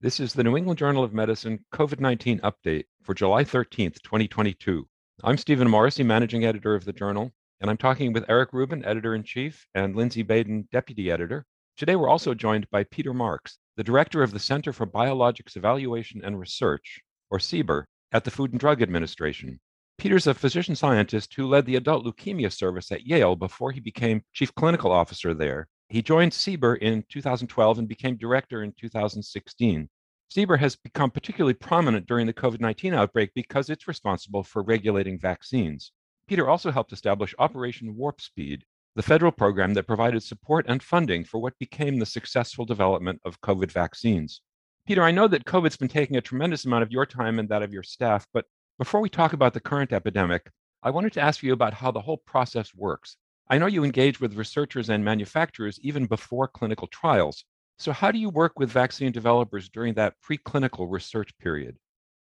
This is the New England Journal of Medicine COVID 19 update for July 13th, 2022. I'm Stephen Morrissey, managing editor of the journal, and I'm talking with Eric Rubin, editor in chief, and Lindsay Baden, deputy editor. Today, we're also joined by Peter Marks, the director of the Center for Biologics Evaluation and Research, or CBER, at the Food and Drug Administration. Peter's a physician scientist who led the adult leukemia service at Yale before he became chief clinical officer there he joined CBER in 2012 and became director in 2016. CBER has become particularly prominent during the COVID 19 outbreak because it's responsible for regulating vaccines. Peter also helped establish Operation Warp Speed, the federal program that provided support and funding for what became the successful development of COVID vaccines. Peter, I know that COVID's been taking a tremendous amount of your time and that of your staff, but before we talk about the current epidemic, I wanted to ask you about how the whole process works. I know you engage with researchers and manufacturers even before clinical trials. So, how do you work with vaccine developers during that preclinical research period?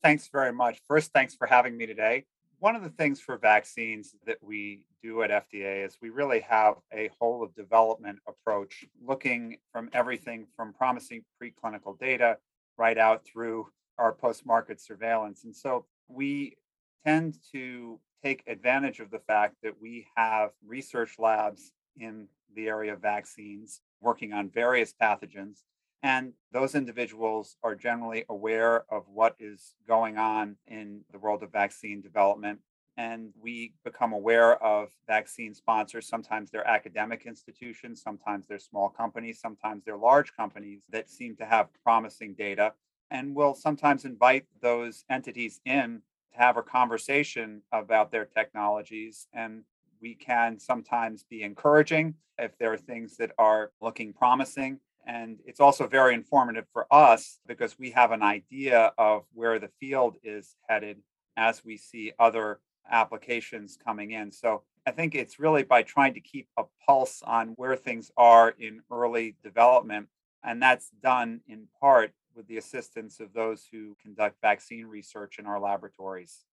Thanks very much. First, thanks for having me today. One of the things for vaccines that we do at FDA is we really have a whole of development approach, looking from everything from promising preclinical data right out through our post market surveillance. And so we tend to take advantage of the fact that we have research labs in the area of vaccines working on various pathogens. And those individuals are generally aware of what is going on in the world of vaccine development. And we become aware of vaccine sponsors. Sometimes they're academic institutions, sometimes they're small companies, sometimes they're large companies that seem to have promising data. And we'll sometimes invite those entities in have a conversation about their technologies. And we can sometimes be encouraging if there are things that are looking promising. And it's also very informative for us because we have an idea of where the field is headed as we see other applications coming in. So I think it's really by trying to keep a pulse on where things are in early development. And that's done in part with the assistance of those who conduct vaccine research in our laboratories.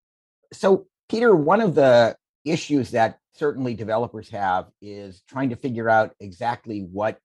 So, Peter, one of the issues that certainly developers have is trying to figure out exactly what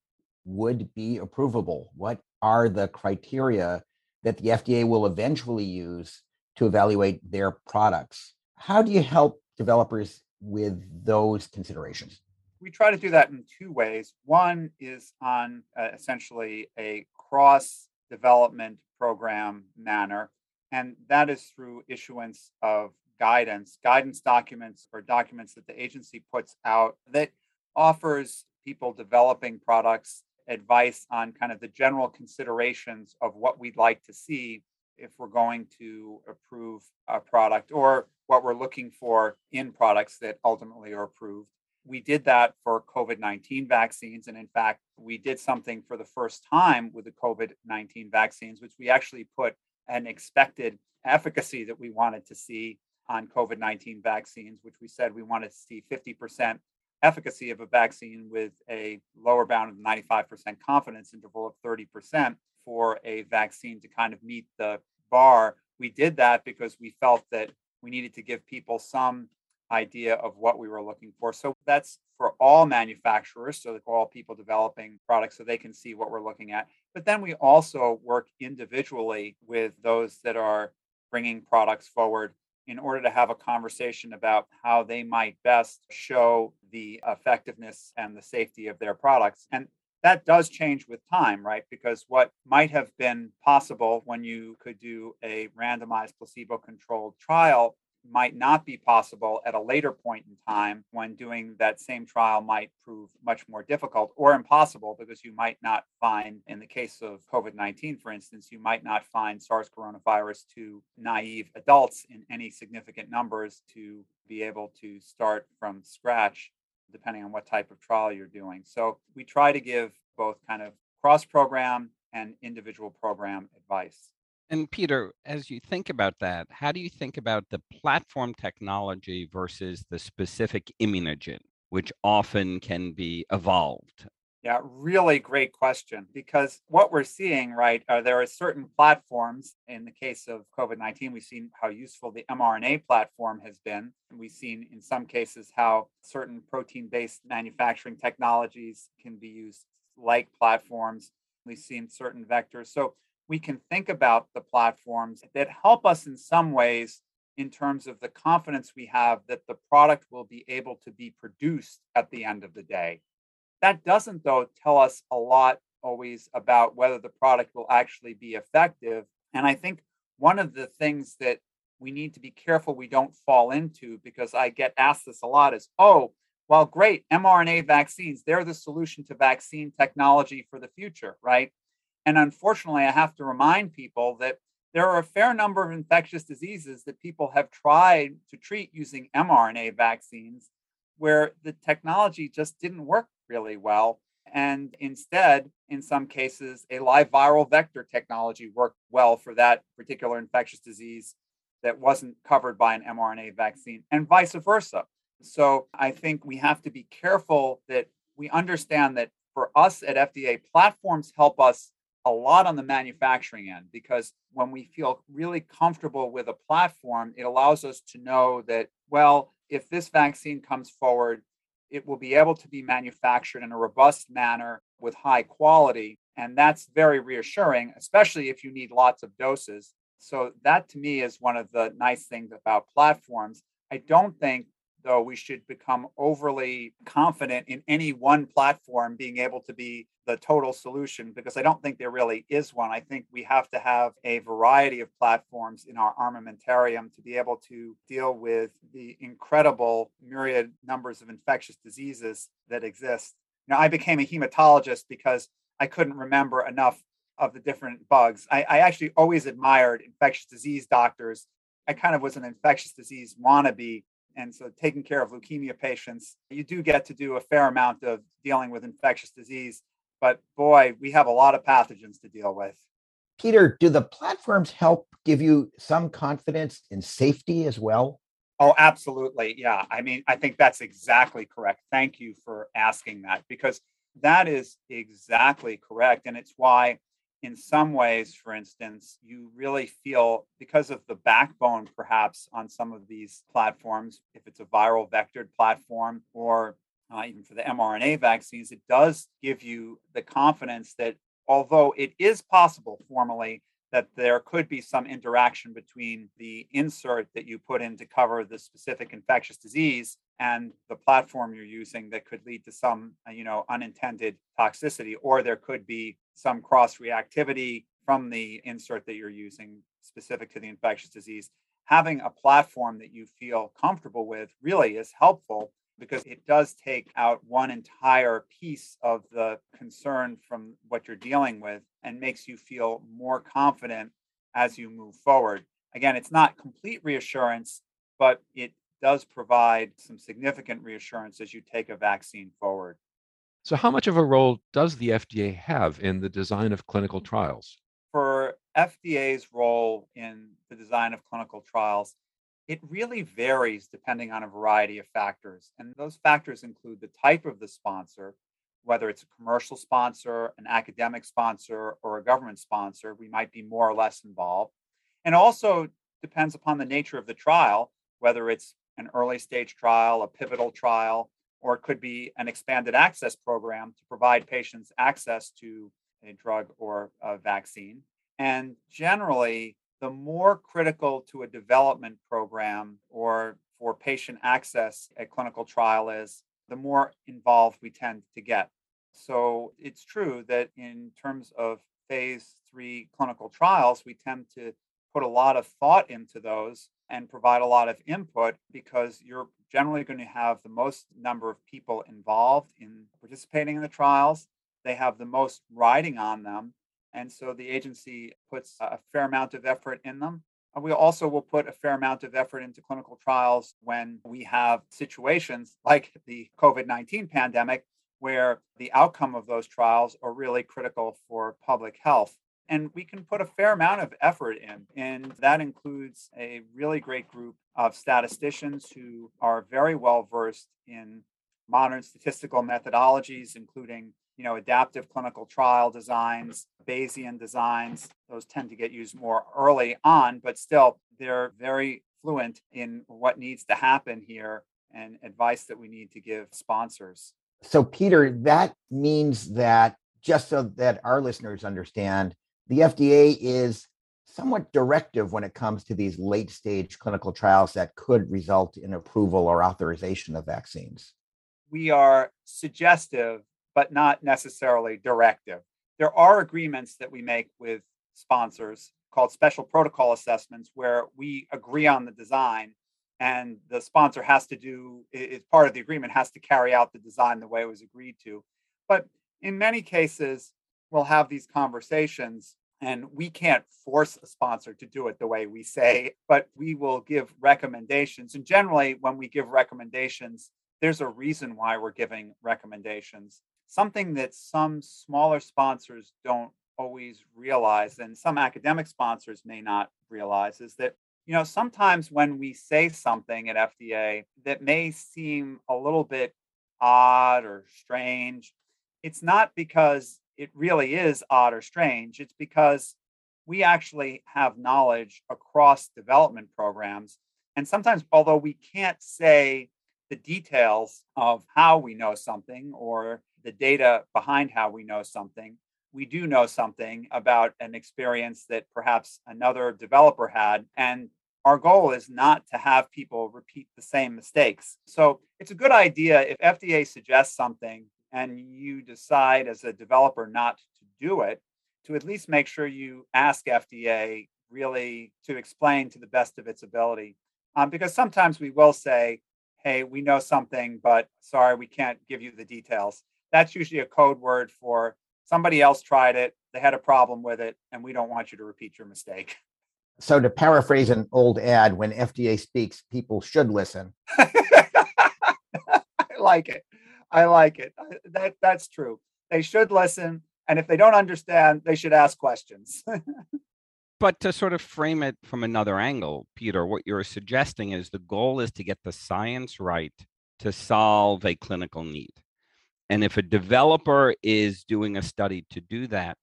would be approvable. What are the criteria that the FDA will eventually use to evaluate their products? How do you help developers with those considerations? We try to do that in two ways. One is on uh, essentially a cross development program manner. And that is through issuance of guidance, guidance documents or documents that the agency puts out that offers people developing products advice on kind of the general considerations of what we'd like to see if we're going to approve a product or what we're looking for in products that ultimately are approved we did that for COVID 19 vaccines. And in fact, we did something for the first time with the COVID 19 vaccines, which we actually put an expected efficacy that we wanted to see on COVID 19 vaccines, which we said we wanted to see 50% efficacy of a vaccine with a lower bound of 95% confidence interval of 30% for a vaccine to kind of meet the bar. We did that because we felt that we needed to give people some idea of what we were looking for. So that's for all manufacturers, so all people developing products so they can see what we're looking at. But then we also work individually with those that are bringing products forward in order to have a conversation about how they might best show the effectiveness and the safety of their products. And that does change with time, right? Because what might have been possible when you could do a randomized placebo controlled trial might not be possible at a later point in time when doing that same trial might prove much more difficult or impossible because you might not find, in the case of COVID 19, for instance, you might not find SARS coronavirus 2 naive adults in any significant numbers to be able to start from scratch, depending on what type of trial you're doing. So we try to give both kind of cross program and individual program advice. And Peter, as you think about that, how do you think about the platform technology versus the specific immunogen, which often can be evolved? Yeah, really great question. Because what we're seeing, right, are there are certain platforms. In the case of COVID 19, we've seen how useful the mRNA platform has been. And we've seen in some cases how certain protein based manufacturing technologies can be used like platforms. We've seen certain vectors. So we can think about the platforms that help us in some ways in terms of the confidence we have that the product will be able to be produced at the end of the day. That doesn't, though, tell us a lot always about whether the product will actually be effective. And I think one of the things that we need to be careful we don't fall into, because I get asked this a lot, is oh, well, great, mRNA vaccines, they're the solution to vaccine technology for the future, right? And unfortunately, I have to remind people that there are a fair number of infectious diseases that people have tried to treat using mRNA vaccines where the technology just didn't work really well. And instead, in some cases, a live viral vector technology worked well for that particular infectious disease that wasn't covered by an mRNA vaccine, and vice versa. So I think we have to be careful that we understand that for us at FDA, platforms help us a lot on the manufacturing end because when we feel really comfortable with a platform, it allows us to know that, well, if this vaccine comes forward, it will be able to be manufactured in a robust manner with high quality. And that's very reassuring, especially if you need lots of doses. So, that to me is one of the nice things about platforms. I don't think though we should become overly confident in any one platform being able to be the total solution because I don't think there really is one. I think we have to have a variety of platforms in our armamentarium to be able to deal with the incredible myriad numbers of infectious diseases that exist. Now, I became a hematologist because I couldn't remember enough of the different bugs. I, I actually always admired infectious disease doctors. I kind of was an infectious disease wannabe and so taking care of leukemia patients, you do get to do a fair amount of dealing with infectious disease. But boy, we have a lot of pathogens to deal with. Peter, do the platforms help give you some confidence in safety as well? Oh, absolutely. Yeah. I mean, I think that's exactly correct. Thank you for asking that because that is exactly correct. And it's why in some ways, for instance, you really feel because of the backbone, perhaps, on some of these platforms, if it's a viral vectored platform or uh, even for the mRNA vaccines, it does give you the confidence that although it is possible formally that there could be some interaction between the insert that you put in to cover the specific infectious disease and the platform you're using that could lead to some uh, you know unintended toxicity or there could be some cross reactivity from the insert that you're using specific to the infectious disease. Having a platform that you feel comfortable with really is helpful because it does take out one entire piece of the concern from what you're dealing with and makes you feel more confident as you move forward. Again, it's not complete reassurance, but it does provide some significant reassurance as you take a vaccine forward. So, how much of a role does the FDA have in the design of clinical trials? For FDA's role in the design of clinical trials, it really varies depending on a variety of factors. And those factors include the type of the sponsor, whether it's a commercial sponsor, an academic sponsor, or a government sponsor, we might be more or less involved. And also depends upon the nature of the trial, whether it's an early stage trial, a pivotal trial, or it could be an expanded access program to provide patients access to a drug or a vaccine. And generally, the more critical to a development program or for patient access a clinical trial is, the more involved we tend to get. So it's true that in terms of phase three clinical trials, we tend to put a lot of thought into those and provide a lot of input because you're generally going to have the most number of people involved in participating in the trials. They have the most riding on them. And so the agency puts a fair amount of effort in them. We also will put a fair amount of effort into clinical trials when we have situations like the COVID 19 pandemic, where the outcome of those trials are really critical for public health and we can put a fair amount of effort in. And that includes a really great group of statisticians who are very well versed in modern statistical methodologies, including you know, adaptive clinical trial designs, Bayesian designs. Those tend to get used more early on, but still they're very fluent in what needs to happen here and advice that we need to give sponsors. So, Peter, that means that just so that our listeners understand, the FDA is somewhat directive when it comes to these late stage clinical trials that could result in approval or authorization of vaccines? We are suggestive, but not necessarily directive. There are agreements that we make with sponsors called special protocol assessments where we agree on the design and the sponsor has to do it's part of the agreement has to carry out the design the way it was agreed to. But in many cases we'll have these conversations and we can't force a sponsor to do it the way we say but we will give recommendations. And generally when we give recommendations there's a reason why we're giving recommendations something that some smaller sponsors don't always realize and some academic sponsors may not realize is that you know sometimes when we say something at FDA that may seem a little bit odd or strange it's not because it really is odd or strange it's because we actually have knowledge across development programs. And sometimes although we can't say the details of how we know something or the data behind how we know something we do know something about an experience that perhaps another developer had. And our goal is not to have people repeat the same mistakes. So it's a good idea if FDA suggests something and you decide as a developer not to do it, to at least make sure you ask FDA really to explain to the best of its ability. Um, because sometimes we will say, hey, we know something, but sorry, we can't give you the details. That's usually a code word for somebody else tried it, they had a problem with it, and we don't want you to repeat your mistake. So, to paraphrase an old ad, when FDA speaks, people should listen. I like it. I like it. That that's true. They should listen, and if they don't understand, they should ask questions. but to sort of frame it from another angle, Peter, what you're suggesting is the goal is to get the science right to solve a clinical need. And if a developer is doing a study to do that,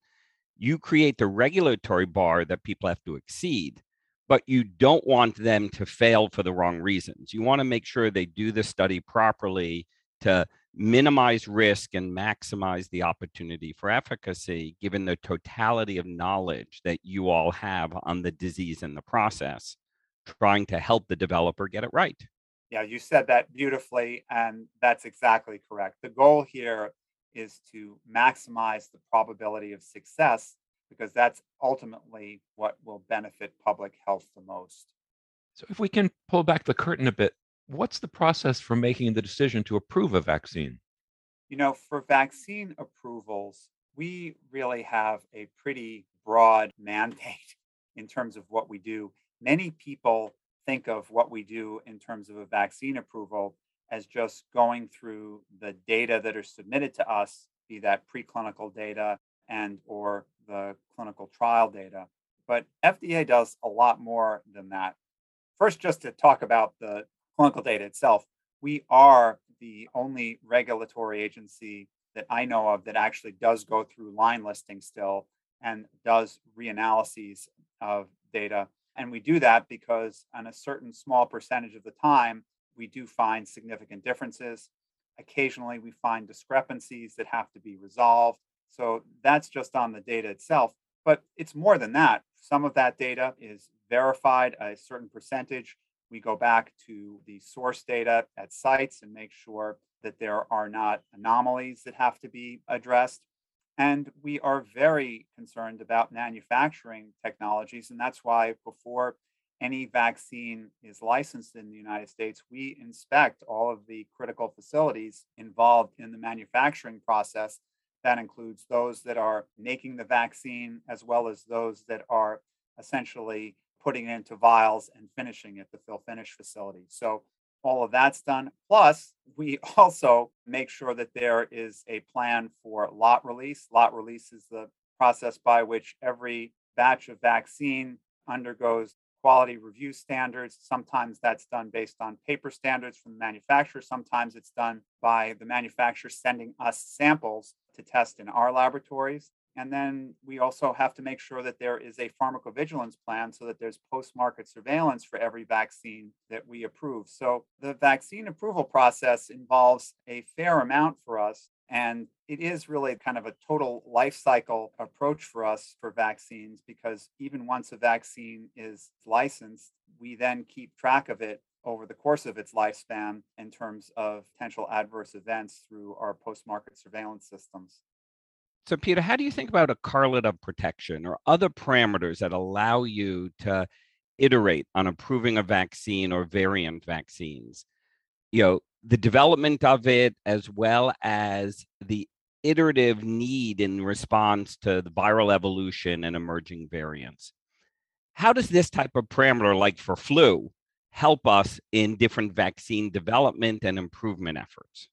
you create the regulatory bar that people have to exceed, but you don't want them to fail for the wrong reasons. You want to make sure they do the study properly to minimize risk and maximize the opportunity for efficacy, given the totality of knowledge that you all have on the disease and the process, trying to help the developer get it right. Yeah, you said that beautifully, and that's exactly correct. The goal here is to maximize the probability of success because that's ultimately what will benefit public health the most. So, if we can pull back the curtain a bit, what's the process for making the decision to approve a vaccine? You know, for vaccine approvals, we really have a pretty broad mandate in terms of what we do. Many people think of what we do in terms of a vaccine approval as just going through the data that are submitted to us, be that preclinical data and or the clinical trial data. But FDA does a lot more than that. First, just to talk about the clinical data itself, we are the only regulatory agency that I know of that actually does go through line listing still and does reanalyses of data and we do that because on a certain small percentage of the time, we do find significant differences. Occasionally, we find discrepancies that have to be resolved. So that's just on the data itself. But it's more than that. Some of that data is verified, a certain percentage. We go back to the source data at sites and make sure that there are not anomalies that have to be addressed. And we are very concerned about manufacturing technologies. And that's why before any vaccine is licensed in the United States, we inspect all of the critical facilities involved in the manufacturing process. That includes those that are making the vaccine, as well as those that are essentially putting it into vials and finishing at the fill finish facility. So all of that's done. Plus, we also make sure that there is a plan for lot release. Lot release is the process by which every batch of vaccine undergoes quality review standards. Sometimes that's done based on paper standards from the manufacturer. Sometimes it's done by the manufacturer sending us samples to test in our laboratories. And then we also have to make sure that there is a pharmacovigilance plan so that there's post market surveillance for every vaccine that we approve. So the vaccine approval process involves a fair amount for us. And it is really kind of a total life cycle approach for us for vaccines because even once a vaccine is licensed, we then keep track of it over the course of its lifespan in terms of potential adverse events through our post market surveillance systems. So, Peter, how do you think about a correlate of protection or other parameters that allow you to iterate on approving a vaccine or variant vaccines? You know, the development of it as well as the iterative need in response to the viral evolution and emerging variants. How does this type of parameter, like for flu, help us in different vaccine development and improvement efforts?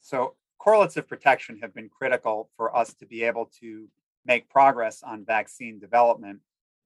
So, correlates of protection have been critical for us to be able to make progress on vaccine development.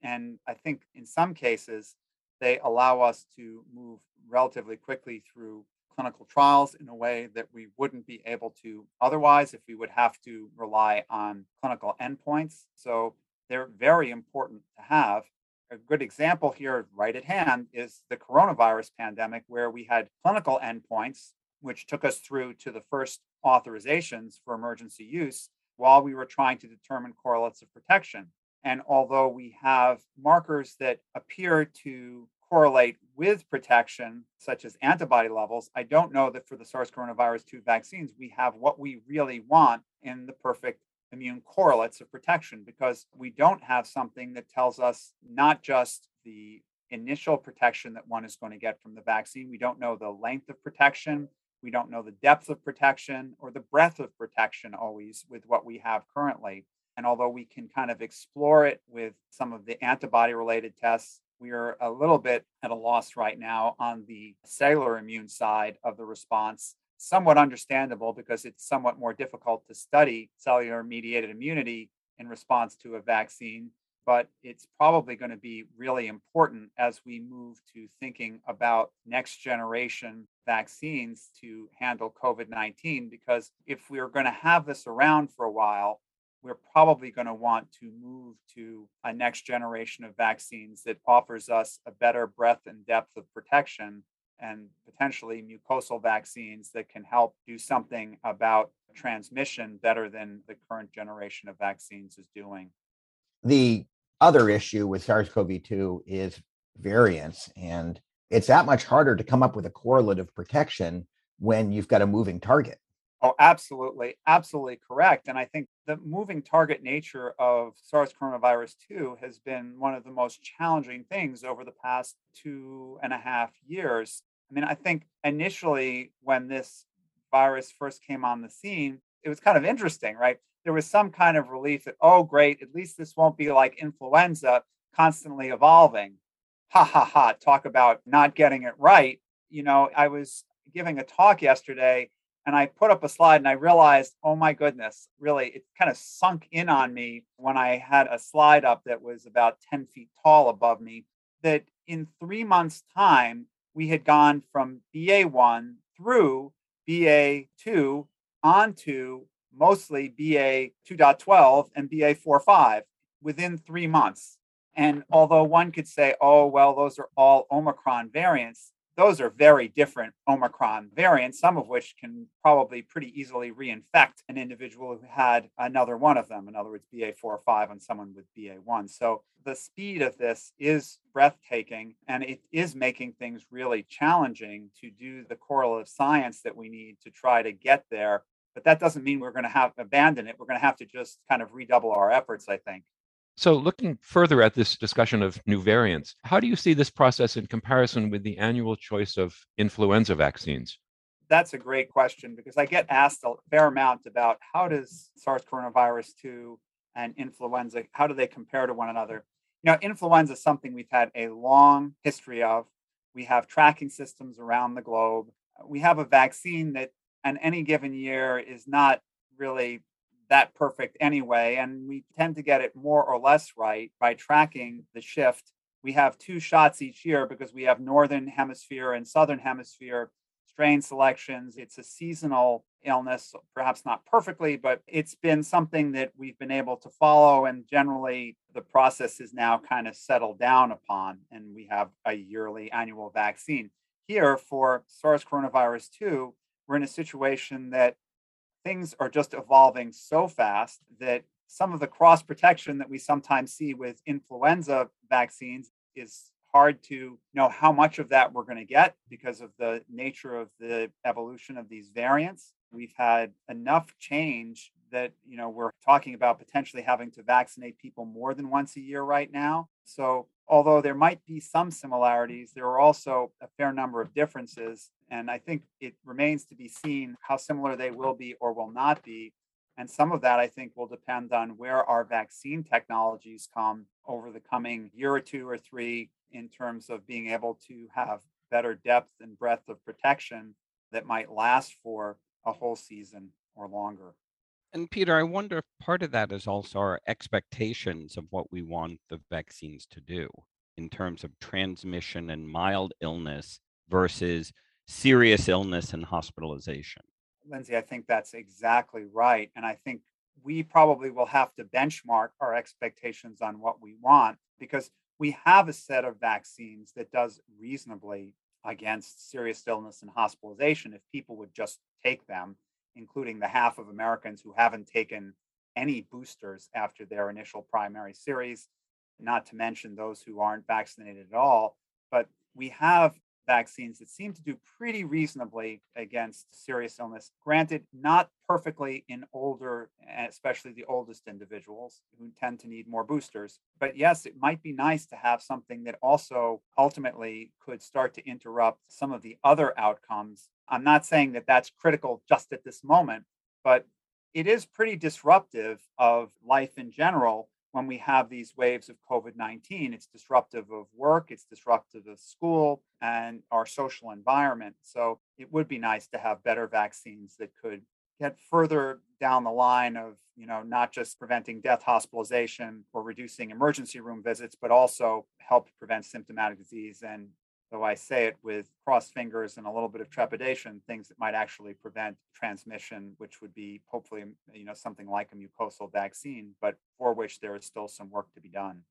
And I think in some cases, they allow us to move relatively quickly through clinical trials in a way that we wouldn't be able to otherwise if we would have to rely on clinical endpoints. So they're very important to have. A good example here, right at hand, is the coronavirus pandemic, where we had clinical endpoints, which took us through to the first authorizations for emergency use while we were trying to determine correlates of protection. And although we have markers that appear to correlate with protection, such as antibody levels, I don't know that for the SARS coronavirus 2 vaccines, we have what we really want in the perfect immune correlates of protection because we don't have something that tells us not just the initial protection that one is going to get from the vaccine. We don't know the length of protection. We don't know the depth of protection or the breadth of protection always with what we have currently. And although we can kind of explore it with some of the antibody related tests, we are a little bit at a loss right now on the cellular immune side of the response. Somewhat understandable because it's somewhat more difficult to study cellular mediated immunity in response to a vaccine, but it's probably going to be really important as we move to thinking about next generation vaccines to handle COVID 19. Because if we're going to have this around for a while, we're probably going to want to move to a next generation of vaccines that offers us a better breadth and depth of protection and potentially mucosal vaccines that can help do something about transmission better than the current generation of vaccines is doing. The other issue with SARS CoV 2 is variants, and it's that much harder to come up with a correlate of protection when you've got a moving target. Oh, absolutely. Absolutely correct. And I think the moving target nature of SARS coronavirus 2 has been one of the most challenging things over the past two and a half years. I mean, I think initially when this virus first came on the scene, it was kind of interesting, right? There was some kind of relief that, oh, great, at least this won't be like influenza constantly evolving. Ha ha ha. Talk about not getting it right. You know, I was giving a talk yesterday and I put up a slide and I realized, oh my goodness, really, it kind of sunk in on me when I had a slide up that was about 10 feet tall above me. That in three months' time, we had gone from BA1 through BA2 onto mostly BA 2.12 and BA 4.5 within three months. And although one could say, oh, well, those are all Omicron variants, those are very different Omicron variants, some of which can probably pretty easily reinfect an individual who had another one of them. In other words, BA4 or 5 on someone with BA1. So the speed of this is breathtaking and it is making things really challenging to do the correlative science that we need to try to get there. But that doesn't mean we're going to have abandon it. We're going to have to just kind of redouble our efforts, I think. So, looking further at this discussion of new variants, how do you see this process in comparison with the annual choice of influenza vaccines? That's a great question because I get asked a fair amount about how does SARS coronavirus 2 and influenza, how do they compare to one another? You know, influenza is something we've had a long history of. We have tracking systems around the globe. We have a vaccine that, in any given year, is not really that perfect anyway. And we tend to get it more or less right by tracking the shift. We have two shots each year because we have Northern Hemisphere and Southern Hemisphere strain selections. It's a seasonal illness, perhaps not perfectly, but it's been something that we've been able to follow. And generally, the process is now kind of settled down upon, and we have a yearly annual vaccine. Here for SARS coronavirus 2, we're in a situation that things are just evolving so fast that some of the cross protection that we sometimes see with influenza vaccines is hard to know how much of that we're going to get because of the nature of the evolution of these variants. We've had enough change that you know we're talking about potentially having to vaccinate people more than once a year right now. So although there might be some similarities, there are also a fair number of differences. And I think it remains to be seen how similar they will be or will not be. And some of that, I think, will depend on where our vaccine technologies come over the coming year or two or three in terms of being able to have better depth and breadth of protection that might last for a whole season or longer. And Peter, I wonder if part of that is also our expectations of what we want the vaccines to do in terms of transmission and mild illness versus serious illness and hospitalization. Lindsay, I think that's exactly right. And I think we probably will have to benchmark our expectations on what we want because we have a set of vaccines that does reasonably against serious illness and hospitalization if people would just take them including the half of Americans who haven't taken any boosters after their initial primary series, not to mention those who aren't vaccinated at all. But we have vaccines that seem to do pretty reasonably against serious illness. Granted, not perfectly in older, especially the oldest individuals who tend to need more boosters. But yes, it might be nice to have something that also ultimately could start to interrupt some of the other outcomes. I'm not saying that that's critical just at this moment, but it is pretty disruptive of life in general when we have these waves of COVID 19. It's disruptive of work, it's disruptive of school and our social environment. So it would be nice to have better vaccines that could get further down the line of you know not just preventing death hospitalization or reducing emergency room visits but also help prevent symptomatic disease and though I say it with crossed fingers and a little bit of trepidation, things that might actually prevent transmission, which would be hopefully, um, you know, something like a mucosal vaccine, but for which there is still some work to be done.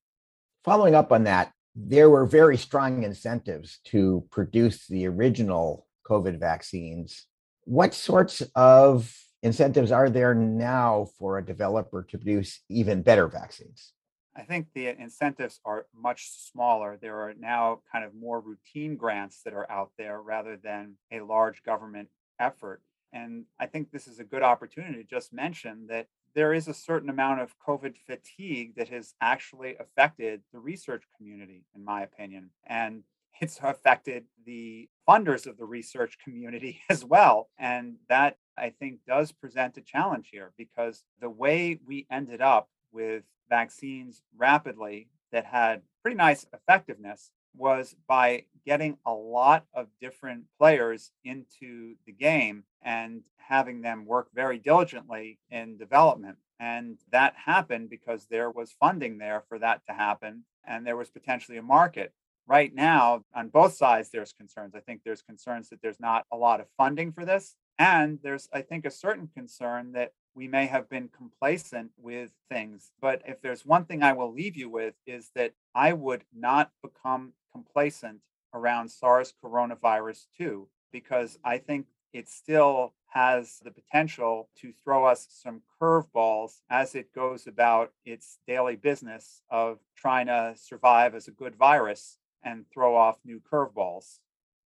Following up on that, there were very strong incentives to produce the original COVID vaccines. What sorts of incentives are there now for a developer to produce even better vaccines? I think the incentives are much smaller. There are now kind of more routine grants that are out there rather than a large government effort. And I think this is a good opportunity to just mention that there is a certain amount of COVID fatigue that has actually affected the research community, in my opinion. And it's affected the funders of the research community as well. And that I think does present a challenge here because the way we ended up with vaccines rapidly that had pretty nice effectiveness was by getting a lot of different players into the game and having them work very diligently in development. And that happened because there was funding there for that to happen and there was potentially a market. Right now, on both sides, there's concerns. I think there's concerns that there's not a lot of funding for this. And there's, I think, a certain concern that we may have been complacent with things. But if there's one thing I will leave you with is that I would not become complacent around SARS coronavirus 2, because I think it still has the potential to throw us some curveballs as it goes about its daily business of trying to survive as a good virus and throw off new curveballs.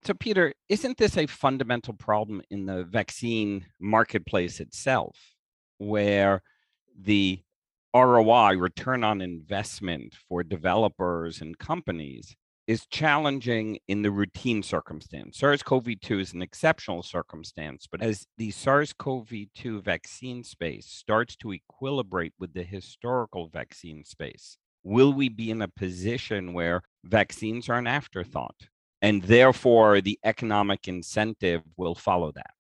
So, Peter, isn't this a fundamental problem in the vaccine marketplace itself, where the ROI, return on investment for developers and companies, is challenging in the routine circumstance. SARS CoV 2 is an exceptional circumstance, but as the SARS CoV 2 vaccine space starts to equilibrate with the historical vaccine space, will we be in a position where vaccines are an afterthought? And therefore the economic incentive will follow that.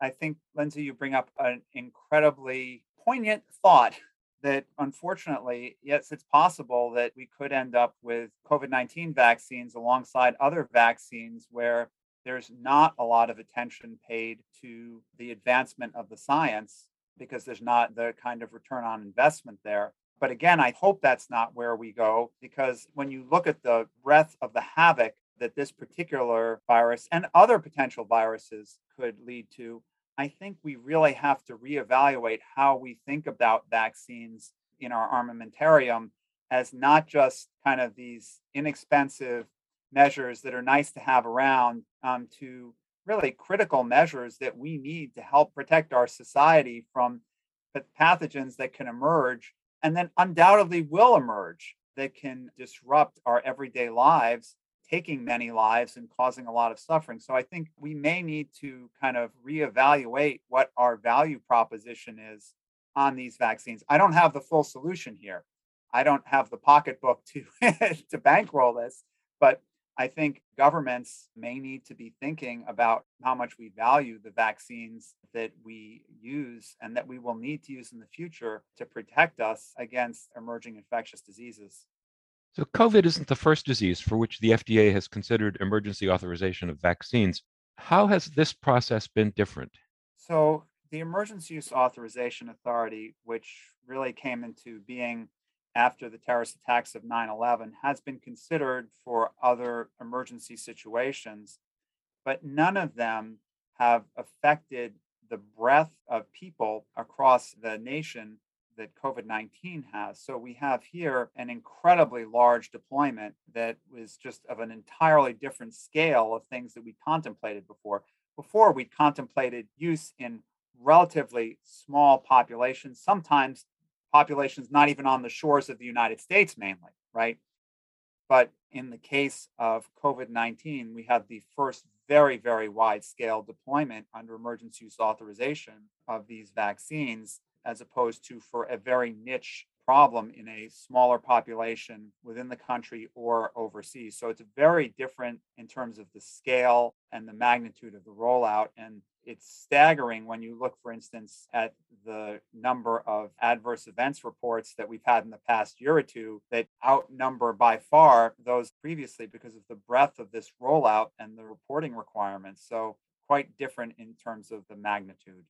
I think, Lindsay, you bring up an incredibly poignant thought that unfortunately, yes, it's possible that we could end up with COVID 19 vaccines alongside other vaccines where there's not a lot of attention paid to the advancement of the science because there's not the kind of return on investment there. But again, I hope that's not where we go because when you look at the breadth of the havoc that this particular virus and other potential viruses could lead to, I think we really have to reevaluate how we think about vaccines in our armamentarium as not just kind of these inexpensive measures that are nice to have around um, to really critical measures that we need to help protect our society from pathogens that can emerge and then undoubtedly will emerge that can disrupt our everyday lives, taking many lives and causing a lot of suffering. So I think we may need to kind of reevaluate what our value proposition is on these vaccines. I don't have the full solution here. I don't have the pocketbook to to bankroll this, but I think governments may need to be thinking about how much we value the vaccines that we use and that we will need to use in the future to protect us against emerging infectious diseases. So, COVID isn't the first disease for which the FDA has considered emergency authorization of vaccines. How has this process been different? So, the Emergency Use Authorization Authority, which really came into being after the terrorist attacks of 9 11 has been considered for other emergency situations, but none of them have affected the breadth of people across the nation that COVID 19 has. So we have here an incredibly large deployment that was just of an entirely different scale of things that we contemplated before. Before, we contemplated use in relatively small populations, sometimes populations not even on the shores of the United States mainly, right? But in the case of COVID 19, we had the first very, very wide scale deployment under emergency use authorization of these vaccines, as opposed to for a very niche problem in a smaller population within the country or overseas. So it's very different in terms of the scale and the magnitude of the rollout. And it's staggering when you look, for instance, at the number of adverse events reports that we've had in the past year or two that outnumber by far those previously because of the breadth of this rollout and the reporting requirements. So, quite different in terms of the magnitude.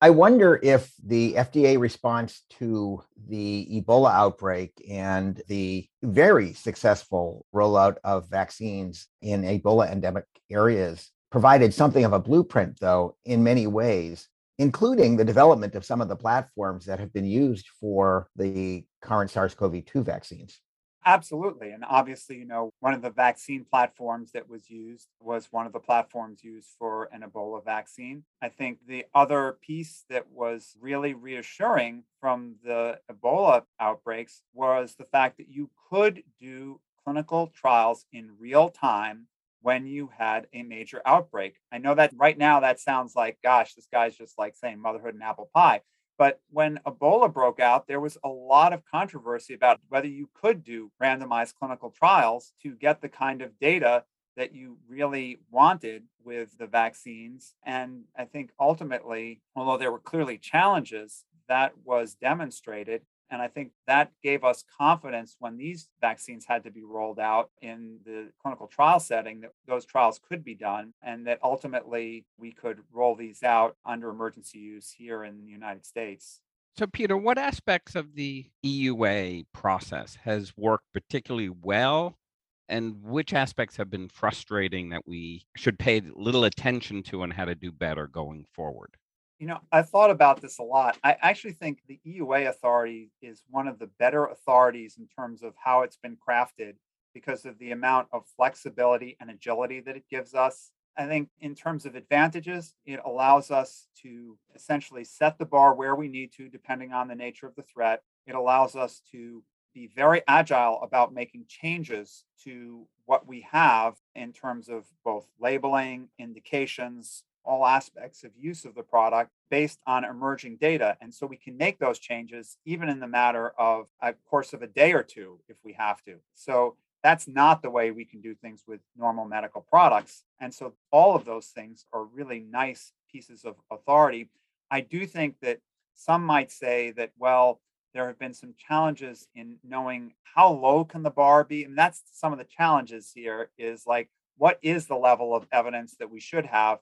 I wonder if the FDA response to the Ebola outbreak and the very successful rollout of vaccines in Ebola endemic areas provided something of a blueprint, though, in many ways, including the development of some of the platforms that have been used for the current SARS CoV 2 vaccines. Absolutely. And obviously, you know, one of the vaccine platforms that was used was one of the platforms used for an Ebola vaccine. I think the other piece that was really reassuring from the Ebola outbreaks was the fact that you could do clinical trials in real time when you had a major outbreak. I know that right now that sounds like, gosh, this guy's just like saying motherhood and apple pie. But when Ebola broke out, there was a lot of controversy about whether you could do randomized clinical trials to get the kind of data that you really wanted with the vaccines. And I think ultimately, although there were clearly challenges, that was demonstrated and I think that gave us confidence when these vaccines had to be rolled out in the clinical trial setting that those trials could be done and that ultimately we could roll these out under emergency use here in the United States. So, Peter, what aspects of the EUA process has worked particularly well, and which aspects have been frustrating that we should pay little attention to and how to do better going forward? You know, I thought about this a lot. I actually think the EUA authority is one of the better authorities in terms of how it's been crafted because of the amount of flexibility and agility that it gives us. I think in terms of advantages, it allows us to essentially set the bar where we need to, depending on the nature of the threat. It allows us to be very agile about making changes to what we have in terms of both labeling, indications, all aspects of use of the product based on emerging data. And so we can make those changes even in the matter of a course of a day or two if we have to. So that's not the way we can do things with normal medical products. And so all of those things are really nice pieces of authority. I do think that some might say that, well, there have been some challenges in knowing how low can the bar be. And that's some of the challenges here is like, what is the level of evidence that we should have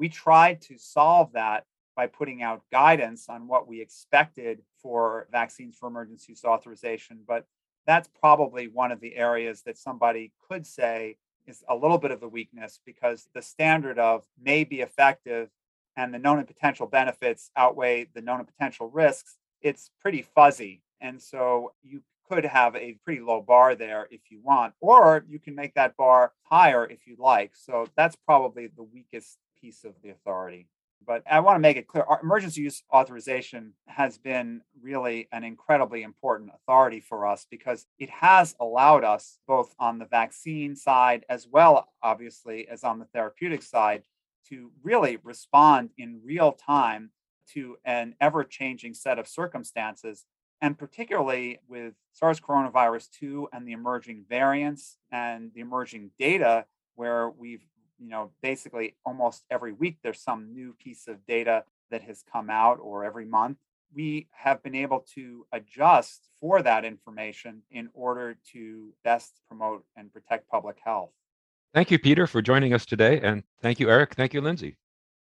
we tried to solve that by putting out guidance on what we expected for vaccines for emergency use authorization. But that's probably one of the areas that somebody could say is a little bit of the weakness because the standard of may be effective and the known and potential benefits outweigh the known and potential risks, it's pretty fuzzy. And so you could have a pretty low bar there if you want, or you can make that bar higher if you like. So that's probably the weakest piece of the authority. But I want to make it clear emergency use authorization has been really an incredibly important authority for us because it has allowed us, both on the vaccine side as well, obviously, as on the therapeutic side, to really respond in real time to an ever changing set of circumstances. And particularly with SARS coronavirus 2 and the emerging variants and the emerging data, where we've you know, basically almost every week there's some new piece of data that has come out or every month. We have been able to adjust for that information in order to best promote and protect public health. Thank you, Peter, for joining us today. And thank you, Eric. Thank you, Lindsay.